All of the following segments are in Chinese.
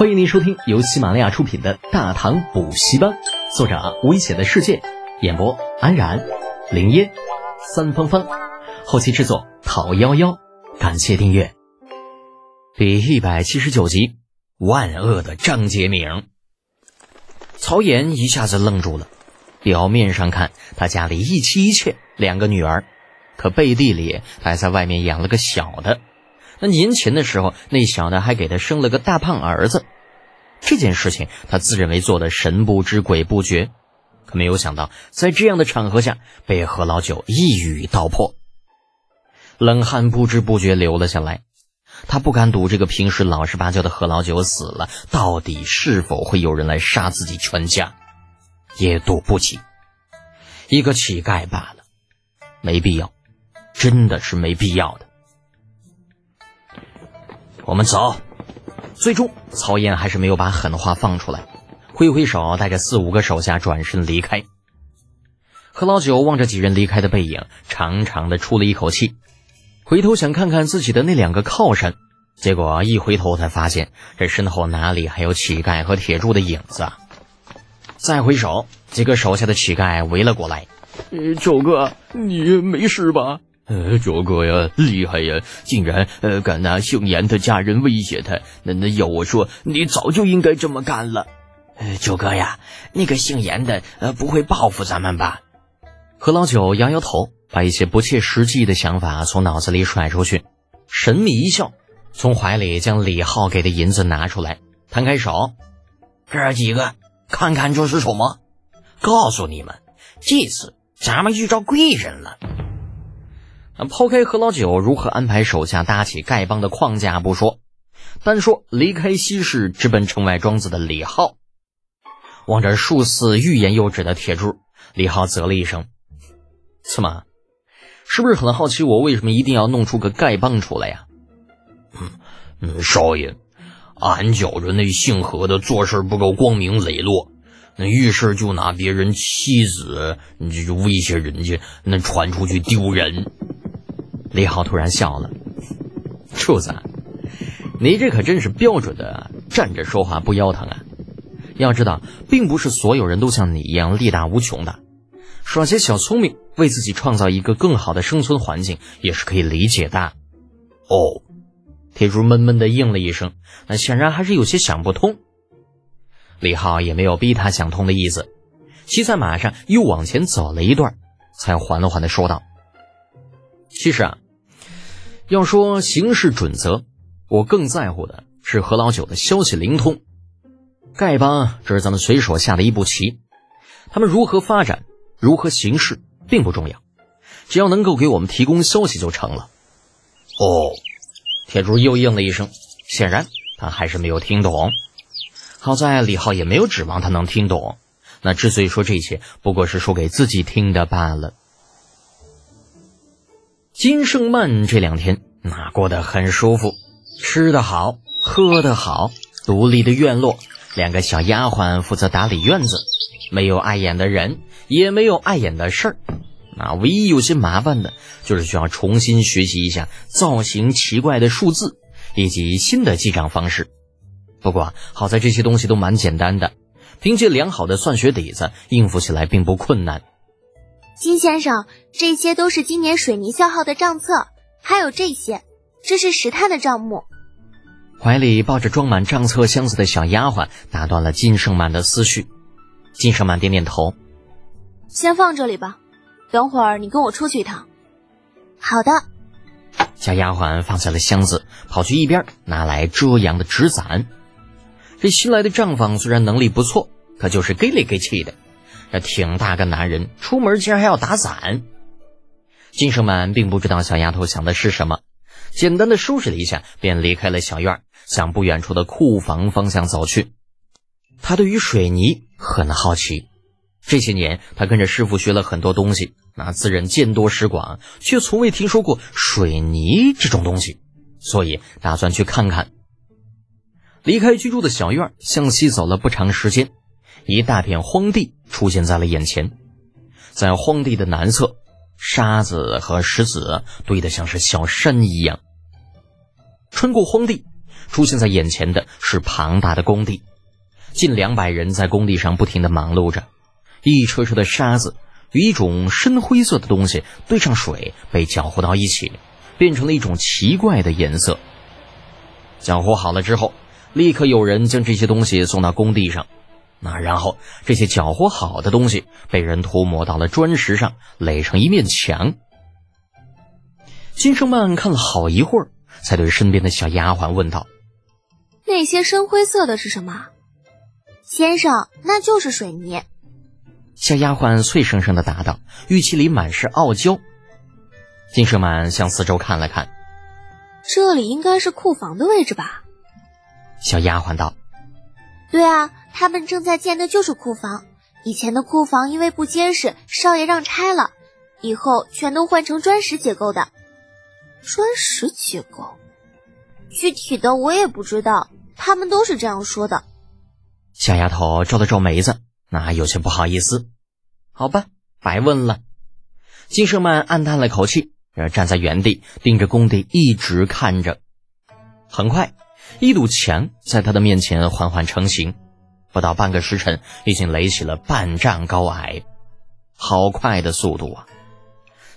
欢迎您收听由喜马拉雅出品的《大唐补习班》，作者危险的世界，演播安然、林烟、三芳芳，后期制作讨幺幺，感谢订阅。第一百七十九集，万恶的张杰明。曹岩一下子愣住了，表面上看他家里一妻一妾两个女儿，可背地里还在外面养了个小的。那年前的时候，那小的还给他生了个大胖儿子。这件事情他自认为做的神不知鬼不觉，可没有想到在这样的场合下被何老九一语道破，冷汗不知不觉流了下来。他不敢赌这个平时老实巴交的何老九死了，到底是否会有人来杀自己全家，也赌不起。一个乞丐罢了，没必要，真的是没必要的。我们走。最终，曹燕还是没有把狠话放出来，挥挥手，带着四五个手下转身离开。何老九望着几人离开的背影，长长的出了一口气，回头想看看自己的那两个靠山，结果一回头才发现这身后哪里还有乞丐和铁柱的影子啊！再回首，几个手下的乞丐围了过来：“九哥，你没事吧？”呃，九哥呀，厉害呀，竟然呃敢拿姓严的家人威胁他。那那要我说，你早就应该这么干了。呃，九哥呀，那个姓严的呃不会报复咱们吧？何老九摇摇头，把一些不切实际的想法从脑子里甩出去，神秘一笑，从怀里将李浩给的银子拿出来，摊开手，哥几个看看这是什么？告诉你们，这次咱们遇到贵人了。抛开何老九如何安排手下搭起丐帮的框架不说，单说离开西市直奔城外庄子的李浩，望着数次欲言又止的铁柱，李浩啧了一声：“怎么，是不是很好奇我为什么一定要弄出个丐帮出来呀？”“嗯，少爷，俺觉着那姓何的做事不够光明磊落，那遇事就拿别人妻子你就威胁人家，那传出去丢人。”李浩突然笑了：“柱子，你这可真是标准的站着说话不腰疼啊！要知道，并不是所有人都像你一样力大无穷的，耍些小聪明，为自己创造一个更好的生存环境，也是可以理解的。”哦，铁柱闷闷的应了一声，那显然还是有些想不通。李浩也没有逼他想通的意思，骑在马上又往前走了一段，才缓了缓的说道。其实啊，要说行事准则，我更在乎的是何老九的消息灵通。丐帮这是咱们随手下的一步棋，他们如何发展、如何行事并不重要，只要能够给我们提供消息就成了。哦，铁柱又应了一声，显然他还是没有听懂。好在李浩也没有指望他能听懂，那之所以说这些，不过是说给自己听的罢了。金圣曼这两天那过得很舒服，吃得好，喝得好，独立的院落，两个小丫鬟负责打理院子，没有碍眼的人，也没有碍眼的事儿。那唯一有些麻烦的，就是需要重新学习一下造型奇怪的数字以及新的记账方式。不过好在这些东西都蛮简单的，凭借良好的算学底子，应付起来并不困难。金先生，这些都是今年水泥消耗的账册，还有这些，这是石炭的账目。怀里抱着装满账册箱子的小丫鬟打断了金圣满的思绪。金圣满点点头，先放这里吧，等会儿你跟我出去一趟。好的。小丫鬟放下了箱子，跑去一边拿来遮阳的纸伞。这新来的账房虽然能力不错，可就是给里给气的。这挺大个男人，出门竟然还要打伞。金生满并不知道小丫头想的是什么，简单的收拾了一下，便离开了小院，向不远处的库房方向走去。他对于水泥很好奇，这些年他跟着师傅学了很多东西，那自认见多识广，却从未听说过水泥这种东西，所以打算去看看。离开居住的小院，向西走了不长时间。一大片荒地出现在了眼前，在荒地的南侧，沙子和石子堆得像是小山一样。穿过荒地，出现在眼前的是庞大的工地，近两百人在工地上不停地忙碌着，一车车的沙子与一种深灰色的东西兑上水，被搅和到一起，变成了一种奇怪的颜色。搅和好了之后，立刻有人将这些东西送到工地上，那然后这些搅和好的东西被人涂抹到了砖石上，垒成一面墙。金生曼看了好一会儿。才对身边的小丫鬟问道：“那些深灰色的是什么？”先生，那就是水泥。小丫鬟脆生生的答道，语气里满是傲娇。金生满向四周看了看，这里应该是库房的位置吧？小丫鬟道：“对啊，他们正在建的就是库房。以前的库房因为不结实，少爷让拆了，以后全都换成砖石结构的。”砖石结构，具体的我也不知道，他们都是这样说的。小丫头皱了皱眉子，那有些不好意思。好吧，白问了。金胜曼暗叹了口气，站在原地盯着工地一直看着。很快，一堵墙在他的面前缓缓成型，不到半个时辰，已经垒起了半丈高矮。好快的速度啊！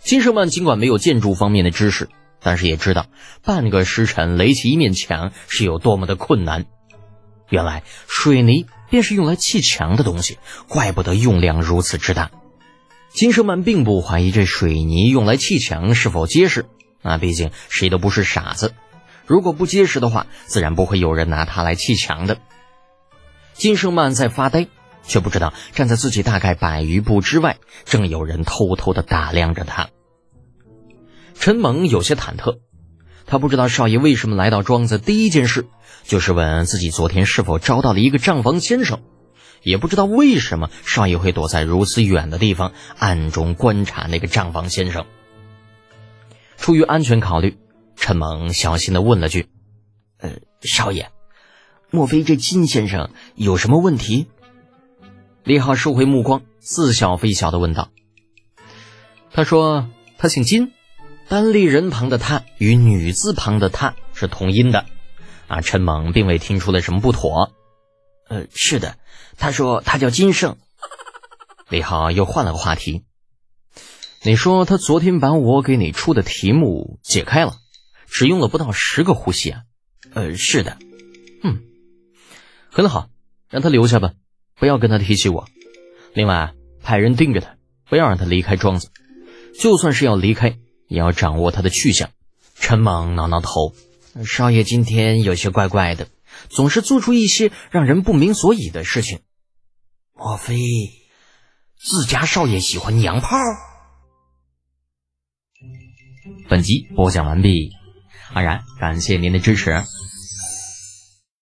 金胜曼尽管没有建筑方面的知识。但是也知道半个时辰垒起一面墙是有多么的困难。原来水泥便是用来砌墙的东西，怪不得用量如此之大。金生曼并不怀疑这水泥用来砌墙是否结实，那毕竟谁都不是傻子。如果不结实的话，自然不会有人拿它来砌墙的。金生曼在发呆，却不知道站在自己大概百余步之外，正有人偷偷的打量着他。陈猛有些忐忑，他不知道少爷为什么来到庄子，第一件事就是问自己昨天是否招到了一个账房先生，也不知道为什么少爷会躲在如此远的地方暗中观察那个账房先生。出于安全考虑，陈猛小心的问了句：“呃，少爷，莫非这金先生有什么问题？”李浩收回目光，似笑非笑的问道：“他说他姓金。”单立人旁的他与女字旁的他是同音的，啊，陈猛并未听出来什么不妥。呃，是的，他说他叫金胜。李浩又换了个话题，你说他昨天把我给你出的题目解开了，只用了不到十个呼吸啊？呃，是的。很好，让他留下吧，不要跟他提起我。另外，派人盯着他，不要让他离开庄子，就算是要离开。也要掌握他的去向。陈猛挠挠头，少爷今天有些怪怪的，总是做出一些让人不明所以的事情。莫非自家少爷喜欢娘炮？本集播讲完毕，安然感谢您的支持。